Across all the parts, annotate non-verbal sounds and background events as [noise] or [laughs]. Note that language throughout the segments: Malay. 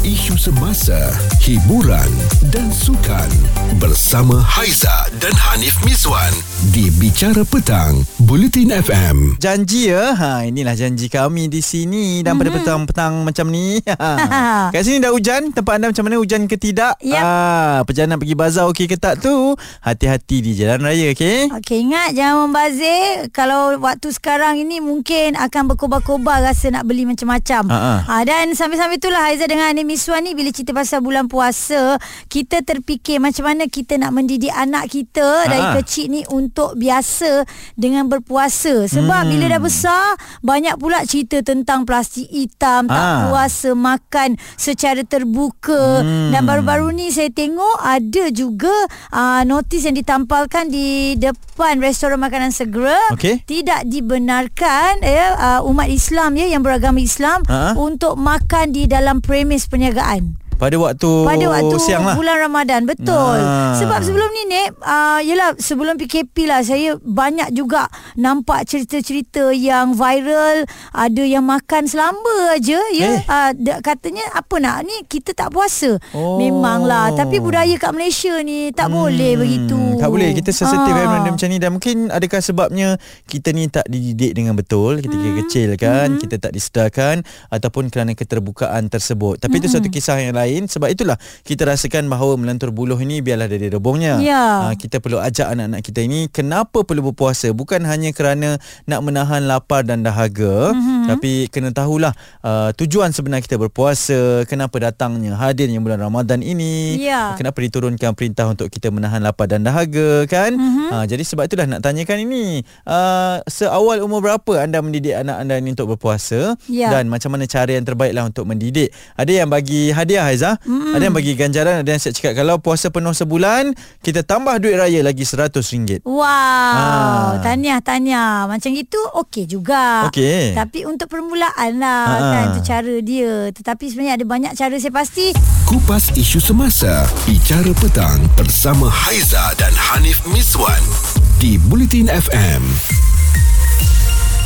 isu semasa, hiburan dan sukan bersama Haiza dan Hanif Miswan di Bicara Petang, Bulletin FM. Janji ya. Ha inilah janji kami di sini dan pada petang-petang macam ni. [laughs] Ha. [laughs] Kat sini dah hujan. Tempat anda macam mana hujan ke tidak? Ah, perjalanan pergi bazar okey ke tak tu? Hati-hati di jalan raya okey? Okey, ingat jangan membazir. Kalau waktu sekarang ini mungkin akan berkobar-kobar rasa nak beli macam-macam. Ha-ha. Ha, dan sambil-sambil itulah Haiza dengan Anim Miswan ni bila cerita pasal bulan puasa, kita terfikir macam mana kita nak mendidik anak kita dari Ha-ha. kecil ni untuk biasa dengan berpuasa. Sebab Hmm. bila dah besar, banyak pula cerita tentang plastik hitam, tak Ah. puasa, makan secara terbuka. Hmm. Dan baru-baru ni saya tengok ada juga uh, notis yang ditampalkan di depan restoran makanan segera Okey. tidak dibenarkan ya uh, umat Islam ya yang beragama Islam Ha? untuk makan di dalam premis perniagaan. Pada waktu Pada waktu siang lah. bulan Ramadan Betul Ah. Sebab sebelum ni Nik uh, Yelah sebelum PKP lah Saya banyak juga Nampak cerita-cerita yang viral Ada yang makan selamba aja ya Eh. uh, Katanya apa nak Ni kita tak puasa Oh. Memanglah Tapi budaya kat Malaysia ni Tak boleh begitu Hmm, Tak boleh Kita sensitif ah. benda macam ni Dan mungkin adakah sebabnya Kita ni tak dididik dengan betul Ketika Hmm. kecil kan Kita tak disedarkan Ataupun kerana keterbukaan tersebut Tapi itu Hmm. satu kisah yang lain Sebab itulah Kita rasakan bahawa Melantur buluh ini Biarlah dari rebungnya Ya. Ah, Kita perlu ajak anak-anak kita ini Kenapa perlu berpuasa? Bukan hanya kerana Nak menahan lapar dan dahaga Mhm. Tapi kena tahulah uh, Tujuan sebenar kita berpuasa Kenapa datangnya Hadirnya bulan Ramadan ini Ya. Kenapa diturunkan perintah untuk kita menahan lapar dan dahaga kan? Mhm. Mm-hmm. Ha, jadi sebab itulah nak tanyakan ini. Uh, seawal umur berapa anda mendidik anak anda ini untuk berpuasa Ya. dan macam mana cara yang terbaiklah untuk mendidik? Ada yang bagi hadiah Haiza, mm-hmm. ada yang bagi ganjaran, ada yang saya cakap kalau puasa penuh sebulan, kita tambah duit raya lagi RM100. Wow, Ah. tahniah tahniah. Macam itu okey juga. Okey. Tapi untuk permulaan lah Ah. kan tu cara dia. Tetapi sebenarnya ada banyak cara saya pasti. Kupas isu semasa, Bicara Petang bersama Haiza dan Hanif Miswan di Bulletin FM.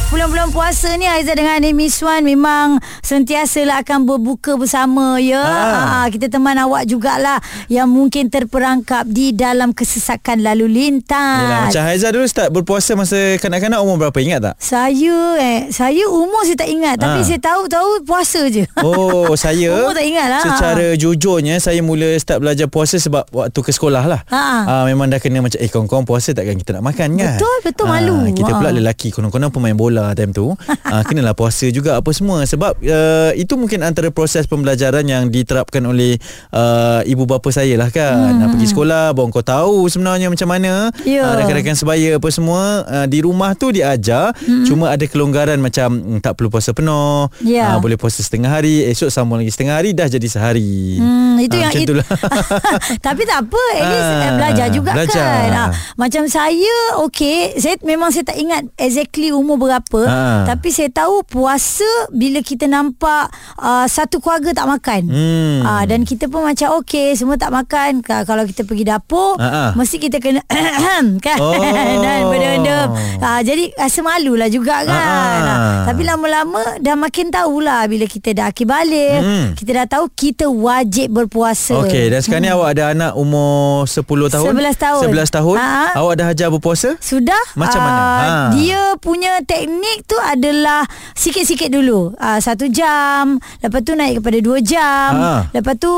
Bulan-bulan puasa ni Aiza dengan Anim Miswan memang sentiasalah akan berbuka bersama ya. Ah. Ah. kita teman awak jugalah yang mungkin terperangkap di dalam kesesakan lalu lintas. Yalah, macam Haiza dulu start berpuasa masa kanak-kanak umur berapa ingat tak? Saya eh saya umur saya tak ingat tapi Ah. saya tahu tahu puasa je. Oh, saya [laughs] Umur tak ingat lah. Secara jujurnya saya mula start belajar puasa sebab waktu ke sekolah lah. Ha. Ah, memang dah kena macam eh kawan-kawan puasa takkan kita nak makan kan? Betul, betul, Ah, malu. Kita pula Ha. lelaki konon-konon pemain bola time tu. [laughs] ah, kenalah puasa juga apa semua sebab uh, itu mungkin antara proses pembelajaran yang diterapkan oleh uh, ibu bapa saya lah kan. Hmm. pergi sekolah baru kau tahu sebenarnya macam mana. Ya. Ah, rakan-rakan sebaya apa semua uh, di rumah tu diajar hmm. cuma ada kelonggaran macam mm, tak perlu puasa penuh. Ya. Ah, boleh puasa setengah hari, esok sambung lagi setengah hari dah jadi sehari. Hmm, itu Ah, yang macam it- itulah. [laughs] Tapi tak apa At least Ah, ah, belajar juga belajar. kan ah, Macam saya Okay Saya memang saya tak ingat Exactly umur berapa Ah. Tapi saya tahu Puasa Bila kita nampak uh, Satu keluarga tak makan Hmm. Ah, Dan kita pun macam Okay semua tak makan Ka- Kalau kita pergi dapur Ah, ah. Mesti kita kena [coughs] Kan Oh. [laughs] Dan benda-benda ah, Jadi rasa malu lah juga kan Ah, ah. Ah, Tapi lama-lama Dah makin tahulah Bila kita dah akhir balik Hmm. Kita dah tahu Kita wajib berpuasa Okey, dan sekarang ni awak ada anak umur 10 tahun? 11 tahun. 11 tahun. Ha. Awak dah ajar berpuasa? Sudah Macam mana? ah, Ha. Dia punya teknik tu adalah Sikit-sikit dulu uh, Satu jam Lepas tu naik kepada dua jam Ha. Lepas tu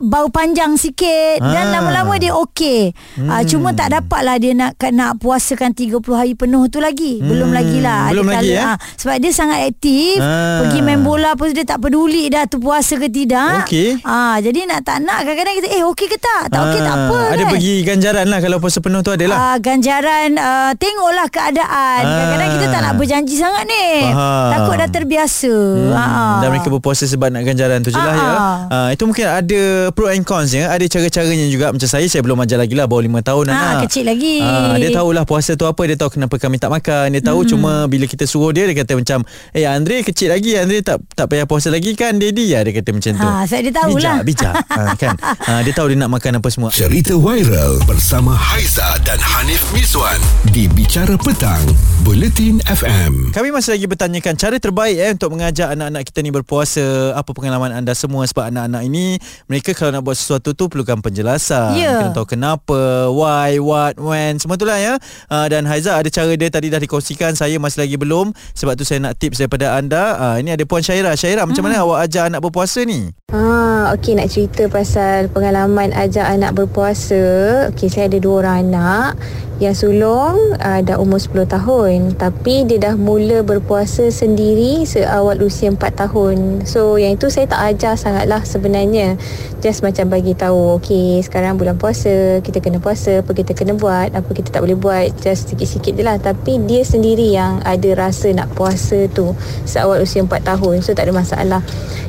bau panjang sikit dan Ah. lama-lama dia okey. Hmm. Uh, cuma tak dapatlah dia nak nak puasakan 30 hari penuh tu lagi. Belum Hmm. lagi lah. Belum Ada lagi, kala- eh? ah, sebab dia sangat aktif, Ah. pergi main bola apa dia tak peduli dah tu puasa ke tidak. Okey. Ah jadi nak tak nak kadang-kadang kita eh okey ke tak? Tak okey tak Ah, apa Ada kan. bagi ganjaran lah kalau puasa penuh tu adalah. Uh, ganjaran uh, tengoklah keadaan. Ah. Kadang-kadang kita tak nak berjanji sangat ni. Faham. Takut dah terbiasa. Hmm, Ah. dan mereka berpuasa sebab nak ganjaran tu je lah Ah, ya. ah. Uh, itu mungkin ada pro and cons ya. Ada cara-caranya juga macam saya saya belum ajar lagi lah bawah 5 tahun Ah, anak. kecil lagi. Ah, dia tahulah puasa tu apa, dia tahu kenapa kami tak makan. Dia tahu hmm. cuma bila kita suruh dia dia kata macam, "Eh Andre kecil lagi, Andre tak tak payah puasa lagi kan, Daddy?" Ya dia kata macam tu. Ha, sebab dia tahulah. Bijak, bijak. ha, [laughs] kan. Ha, dia tahu dia nak makan apa semua. Cerita viral bersama Haiza dan Hanif Miswan di Bicara Petang, Buletin FM. Kami masih lagi bertanyakan cara terbaik eh untuk mengajak anak-anak kita ni berpuasa. Apa pengalaman anda semua sebab anak-anak ini mereka kalau nak buat sesuatu tu perlukan penjelasan. Ya. Kena tahu kenapa, why, what, when, semua itulah ya. Uh, dan Haiza ada cara dia tadi dah dikongsikan, saya masih lagi belum. Sebab tu saya nak tips daripada anda. Uh, ini ada Puan Syaira. Syaira, macam mana awak ajak anak berpuasa ni? Ah, okey nak cerita pasal pengalaman ajak anak berpuasa. Okey, saya ada dua orang anak. Yang sulung uh, dah umur 10 tahun tapi dia dah mula berpuasa sendiri seawal usia 4 tahun. So yang itu saya tak ajar sangatlah sebenarnya. Just macam bagi tahu, okey sekarang bulan puasa, kita kena puasa, apa kita kena buat, apa kita tak boleh buat, just sikit-sikit je lah. Tapi dia sendiri yang ada rasa nak puasa tu seawal usia 4 tahun. So tak ada masalah.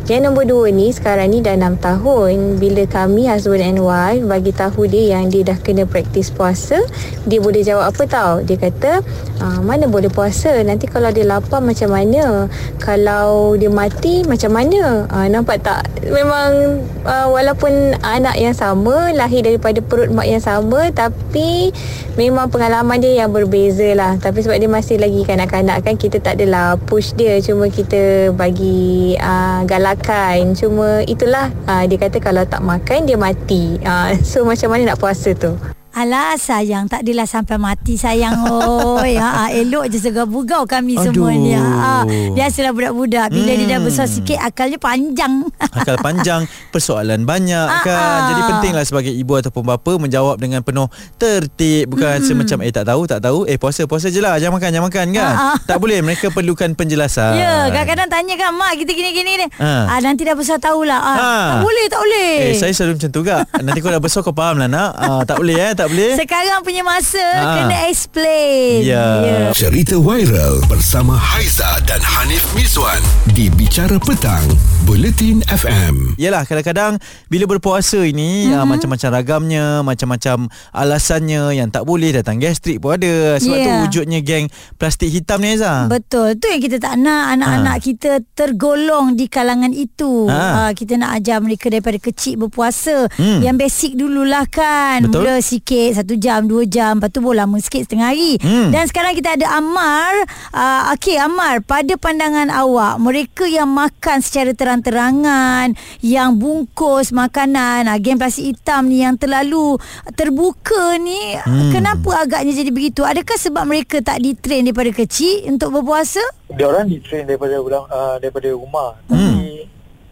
Yang nombor dua ni sekarang ni dah 6 tahun Bila kami husband and wife bagi tahu dia yang dia dah kena praktis puasa Dia boleh jawab apa tau. Dia kata ah, mana boleh puasa? Nanti kalau dia lapar macam mana? Kalau dia mati macam mana? Ah, Nampak tak? Memang ah, walaupun anak yang sama Lahir daripada perut mak yang sama Tapi memang pengalaman dia yang berbeza lah Tapi sebab dia masih lagi kanak-kanak kan Kita tak adalah push dia. Cuma kita bagi uh, galakan. Cuma itulah uh, Dia kata kalau tak makan dia mati. Uh, [laughs] So macam mana nak puasa tu Alah sayang tak adalah sampai mati sayang oi [laughs] ha, ha, elok je segau-bugau kami Aduh. semua ni ha, biasalah budak-budak bila hmm. dia dah Hmm. besar sikit akalnya panjang [laughs] Akal panjang, persoalan banyak Ah, kan. ah. Jadi pentinglah sebagai ibu ataupun bapa menjawab dengan penuh tertib. Bukan semacam eh tak tahu, tak tahu. Eh puasa, puasa je lah. Jangan makan, jangan makan kan. Ah, ah. [laughs] Tak boleh. Mereka perlukan penjelasan. Ya, kadang-kadang tanya kan mak kita gini-gini ni. Ha. Ah nanti dah besar tahulah. Ah, Ha. tak boleh, tak boleh. Eh, saya selalu macam tu gak. Nanti kau dah besar kau faham lah nak. Ah, tak boleh eh, tak boleh. Sekarang punya masa Ha. kena explain. Ya. Cerita viral bersama Haiza dan Hanif Miswan di Bicara Petang, Buletin FM. Yalah kadang-kadang bila berpuasa ini mm-hmm. uh, macam-macam ragamnya, macam-macam alasannya yang tak boleh datang gastrik pun ada. Sebab Ya. tu wujudnya geng plastik hitam ni Azah. Betul. Tu yang kita tak nak anak-anak Ha. kita tergolong di kalangan itu. Ha. Ha. kita nak ajar mereka daripada kecil berpuasa. Hmm. Yang basic dululah kan. Betul. Mula sikit satu jam, dua jam. Lepas tu boleh lama sikit setengah hari. Hmm. Dan sekarang kita ada Ammar. Uh, Okey Ammar, pada pandangan awak, mereka yang makan secara terang-terangan, yang bungkus makanan, uh, geng plastik hitam ni yang terlalu terbuka ni, Hmm. kenapa agaknya jadi begitu? Adakah sebab mereka tak ditrain daripada kecil untuk berpuasa? dia orang di-train daripada uh, daripada rumah. Hmm. Tapi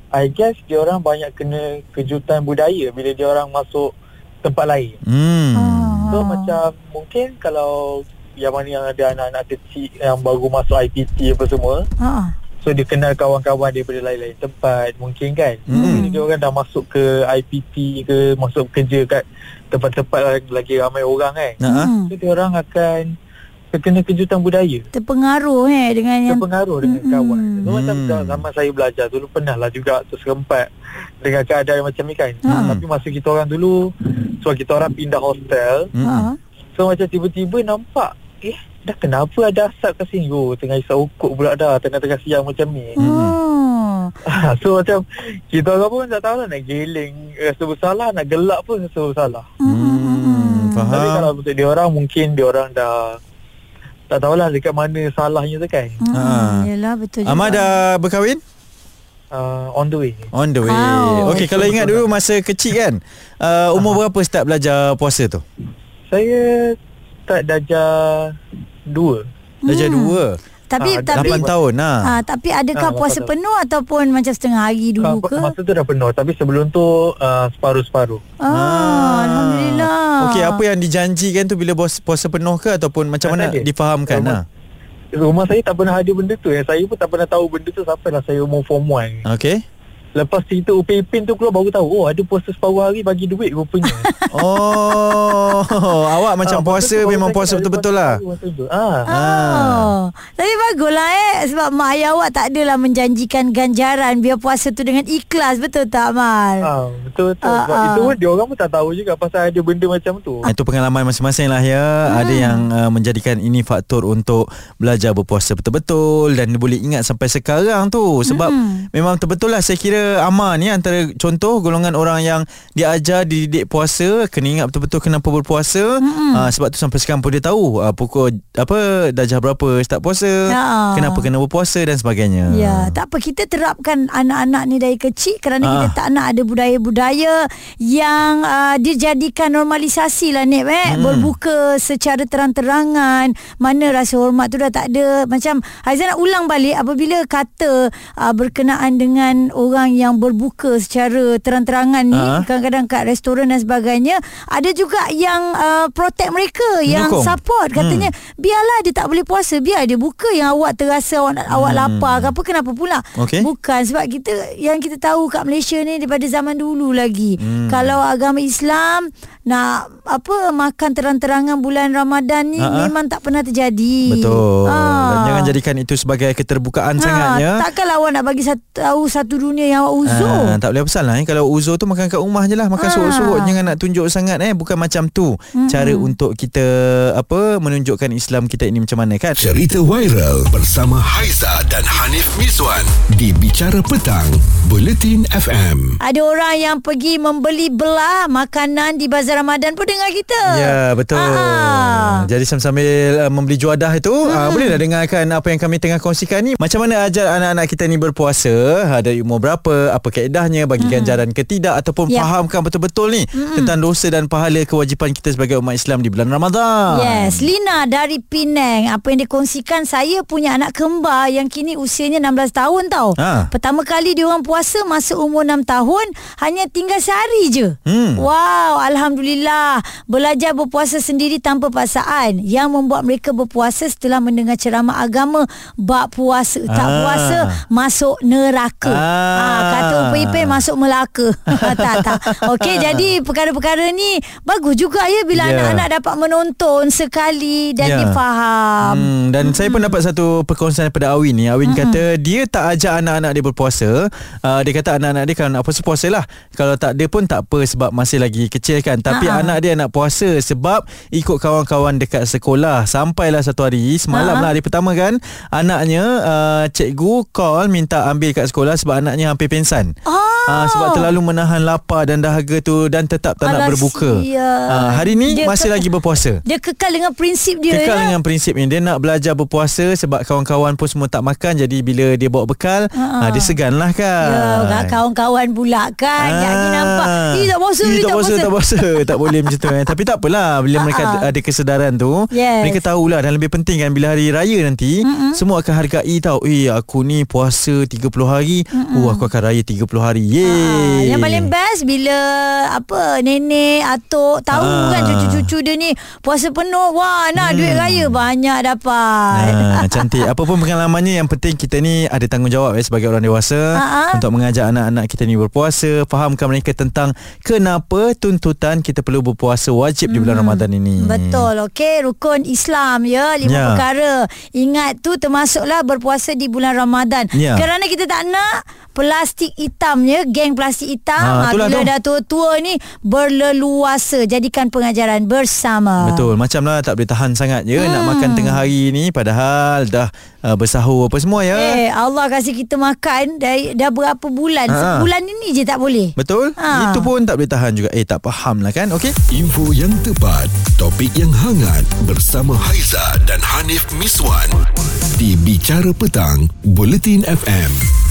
I guess dia orang banyak kena kejutan budaya bila dia orang masuk tempat lain. Hmm. So macam mungkin kalau yang mana yang ada anak-anak kecil yang baru masuk IPT apa semua, Ha. so dia kenal kawan-kawan daripada lain-lain tempat mungkin kan. Hmm. Dia orang dah masuk ke IPT ke masuk kerja kat tempat-tempat lagi ramai orang kan. Ah. Hmm. So dia orang akan terkena kejutan budaya. Terpengaruh eh dengan yang terpengaruh dengan Mm-mm. kawan. So macam Hmm. dah zaman saya belajar dulu pernah lah juga terserempat dengan keadaan macam ni kan. Hmm. Tapi masa kita orang dulu sebab kita orang pindah hostel, Hmm. ha. so macam tiba-tiba nampak eh dah kenapa ada asap kat sini? Oh tengah isap ukuk pula dah tengah-tengah siang macam ni. Oh. so macam kita orang pun tak tahu lah nak geling rasa bersalah, nak gelak pun rasa bersalah. Hmm. Tapi Faham. kalau untuk dia orang mungkin dia orang dah tak tahulah dekat mana salahnya tu kan. Hmm. Ha. Yalah betul juga. Ahmad dah berkahwin? Uh, on the way. On the way. Wow. Okey, kalau ingat dulu masa kecil kan, uh, umur berapa start belajar puasa tu? Saya start darjah dua. Darjah Hmm. dua. Tapi Ah, tapi 8 tahun lah. ha, tapi adakah Ah, puasa tahun. penuh ataupun macam setengah hari dulu ke? Masa tu dah penuh Tapi sebelum tu uh, Separuh-separuh Ah, alhamdulillah. Okey, apa yang dijanjikan tu bila bos puasa penuh ke ataupun macam Tak mana difahamkan Rumah- lah? Rumah saya tak pernah ada benda tu. Yang saya pun tak pernah tahu benda tu Sampailah saya umur form 1 Okey. Lepas cerita Upin Ipin tu keluar baru tahu Oh ada puasa separuh hari bagi duit rupanya [laughs] Oh, [laughs] awak macam Ah, puasa memang puasa betul-betul lah. Ah. Oh. Tapi baguslah eh sebab mak ayah awak tak adalah menjanjikan ganjaran biar puasa tu dengan ikhlas betul tak Mal? Ah, betul betul. Ah, Sebab ah. itu pun dia orang pun tak tahu juga pasal ada benda macam tu. Itu pengalaman masing-masing lah ya hmm. Ada yang uh, menjadikan ini faktor untuk Belajar berpuasa betul-betul Dan boleh ingat sampai sekarang tu Sebab hmm. memang betul-betul lah Saya kira Amar ni antara contoh Golongan orang yang diajar dididik puasa Kena ingat betul-betul kenapa berpuasa hmm. uh, Sebab tu sampai sekarang pun dia tahu uh, Pukul apa darjah berapa start puasa Ya. Kenapa kena berpuasa dan sebagainya Ya, tak apa kita terapkan anak-anak ni dari kecil kerana Ah. kita tak nak ada budaya-budaya yang uh, dijadikan normalisasi lah Nek eh hmm. berbuka secara terang-terangan mana rasa hormat tu dah tak ada macam Haizan nak ulang balik apabila kata uh, berkenaan dengan orang yang berbuka secara terang-terangan ni Ah. kadang-kadang kat restoran dan sebagainya ada juga yang uh, protect mereka yang Menyokong. support katanya hmm. biarlah dia tak boleh puasa biar dia buka yang awak terasa awak, hmm. awak lapar ke apa kenapa pula Okey. bukan sebab kita yang kita tahu kat Malaysia ni daripada zaman dulu lagi hmm. kalau agama Islam nak apa makan terang-terangan bulan Ramadan ni Ha-ha. memang tak pernah terjadi Betul Ah. Dan jangan jadikan itu sebagai keterbukaan Ha, sangatnya takkanlah awak nak bagi satu, tahu satu dunia yang awak uzur Ah, tak boleh pasal lah eh. Kalau uzur tu makan kat rumah je lah Makan Ah. surut-surut Jangan nak tunjuk sangat eh Bukan macam tu mm-hmm. Cara untuk kita Apa Menunjukkan Islam kita ini macam mana kan Cerita viral bersama Haiza dan Hanif Miswan di Bicara Petang, Buletin FM. Ada orang yang pergi membeli belah makanan di bazar Ramadan pun dengar kita. Ya betul Ah. Jadi sambil uh, membeli juadah itu hmm. uh, Boleh dah dengarkan Apa yang kami tengah kongsikan ni Macam mana ajar anak-anak kita ni berpuasa uh, Dari umur berapa Apa kaedahnya Bagi hmm. ganjaran ke tidak Ataupun Ya. fahamkan betul-betul ni hmm. Tentang dosa dan pahala Kewajipan kita sebagai umat Islam Di bulan Ramadan Yes, Lina dari Penang. Apa yang dikongsikan saya punya anak kembar yang kini usianya 16 tahun tau. Ha. Pertama kali dia orang puasa masa umur 6 tahun hanya tinggal sehari je. Hmm. Wow, alhamdulillah. Belajar berpuasa sendiri tanpa paksaan yang membuat mereka berpuasa setelah mendengar ceramah agama bab puasa. Tak Ah. puasa masuk neraka. Ah. Ah, kata Upin Ipin masuk Melaka. [laughs] tak tak. Okey, jadi perkara-perkara ni bagus juga ya bila Ya. anak-anak dapat menonton sekali dan Ya. dia faham. Hmm, dan hmm. saya pun dapat satu perkongsian daripada Awin ni. Awin hmm. kata dia tak ajak anak-anak dia berpuasa. Uh, dia kata anak-anak dia kalau nak puasa puasa lah. Kalau tak dia pun tak apa sebab masih lagi kecil kan. Tapi Ha-ha. anak dia nak puasa sebab ikut kawan-kawan dekat sekolah. Sampailah satu hari semalam Ha-ha. lah hari pertama kan. Anaknya uh, cikgu call minta ambil kat sekolah sebab anaknya hampir pensan. Oh. Ah, sebab terlalu menahan lapar dan dahaga tu dan tetap tak nak berbuka. Ah, hari ni Dia masih ke- lagi berpuasa. Dia kekal dengan prinsip dia Kekal ya. dengan prinsip ni Dia nak belajar berpuasa Sebab kawan-kawan pun semua tak makan Jadi bila dia bawa bekal ha, Dia segan lah kan Ya, kawan-kawan pula kan. Yang ni nampak. Eh, tak puasa, eh, tak puasa, tak puasa. Tak boleh macam tu. Eh. Tapi tak apalah. Bila mereka Ha-ha. ada, kesedaran tu, Yes. mereka tahulah. Dan lebih penting kan, bila hari raya nanti, Mm-mm. semua akan hargai tau. Eh, aku ni puasa 30 hari. Mm-mm. Oh, aku akan raya 30 hari. Ah, Yeay. yang paling best bila apa nenek atuk tahu Ah. kan cucu-cucu dia ni puasa penuh wah nak hmm. duit raya banyak dapat. Ah, [laughs] cantik. Apa pun pengalamannya yang penting kita ni ada tanggungjawab eh sebagai orang dewasa Ah, ah. untuk mengajak anak-anak kita ni berpuasa, fahamkan mereka tentang kenapa tuntutan kita perlu berpuasa wajib di bulan Ramadan ini. Betul okey rukun Islam ya lima Ya. perkara ingat tu termasuklah berpuasa di bulan Ramadan Ya. kerana kita tak nak plastik hitam ya geng plastik hitam ha, itulah bila tu. dah tua-tua ni berleluasa jadikan pengajaran bersama Betul Macam lah tak boleh tahan sangat je hmm. Nak makan tengah hari ni Padahal dah uh, bersahur apa semua ya Eh Allah kasih kita makan dah, dah berapa bulan Ha. Sebulan ini je tak boleh Betul Ha. Itu pun tak boleh tahan juga Eh tak faham lah kan Okey Info yang tepat, topik yang hangat bersama Haiza dan Hanif Miswan di Bicara Petang, Buletin FM.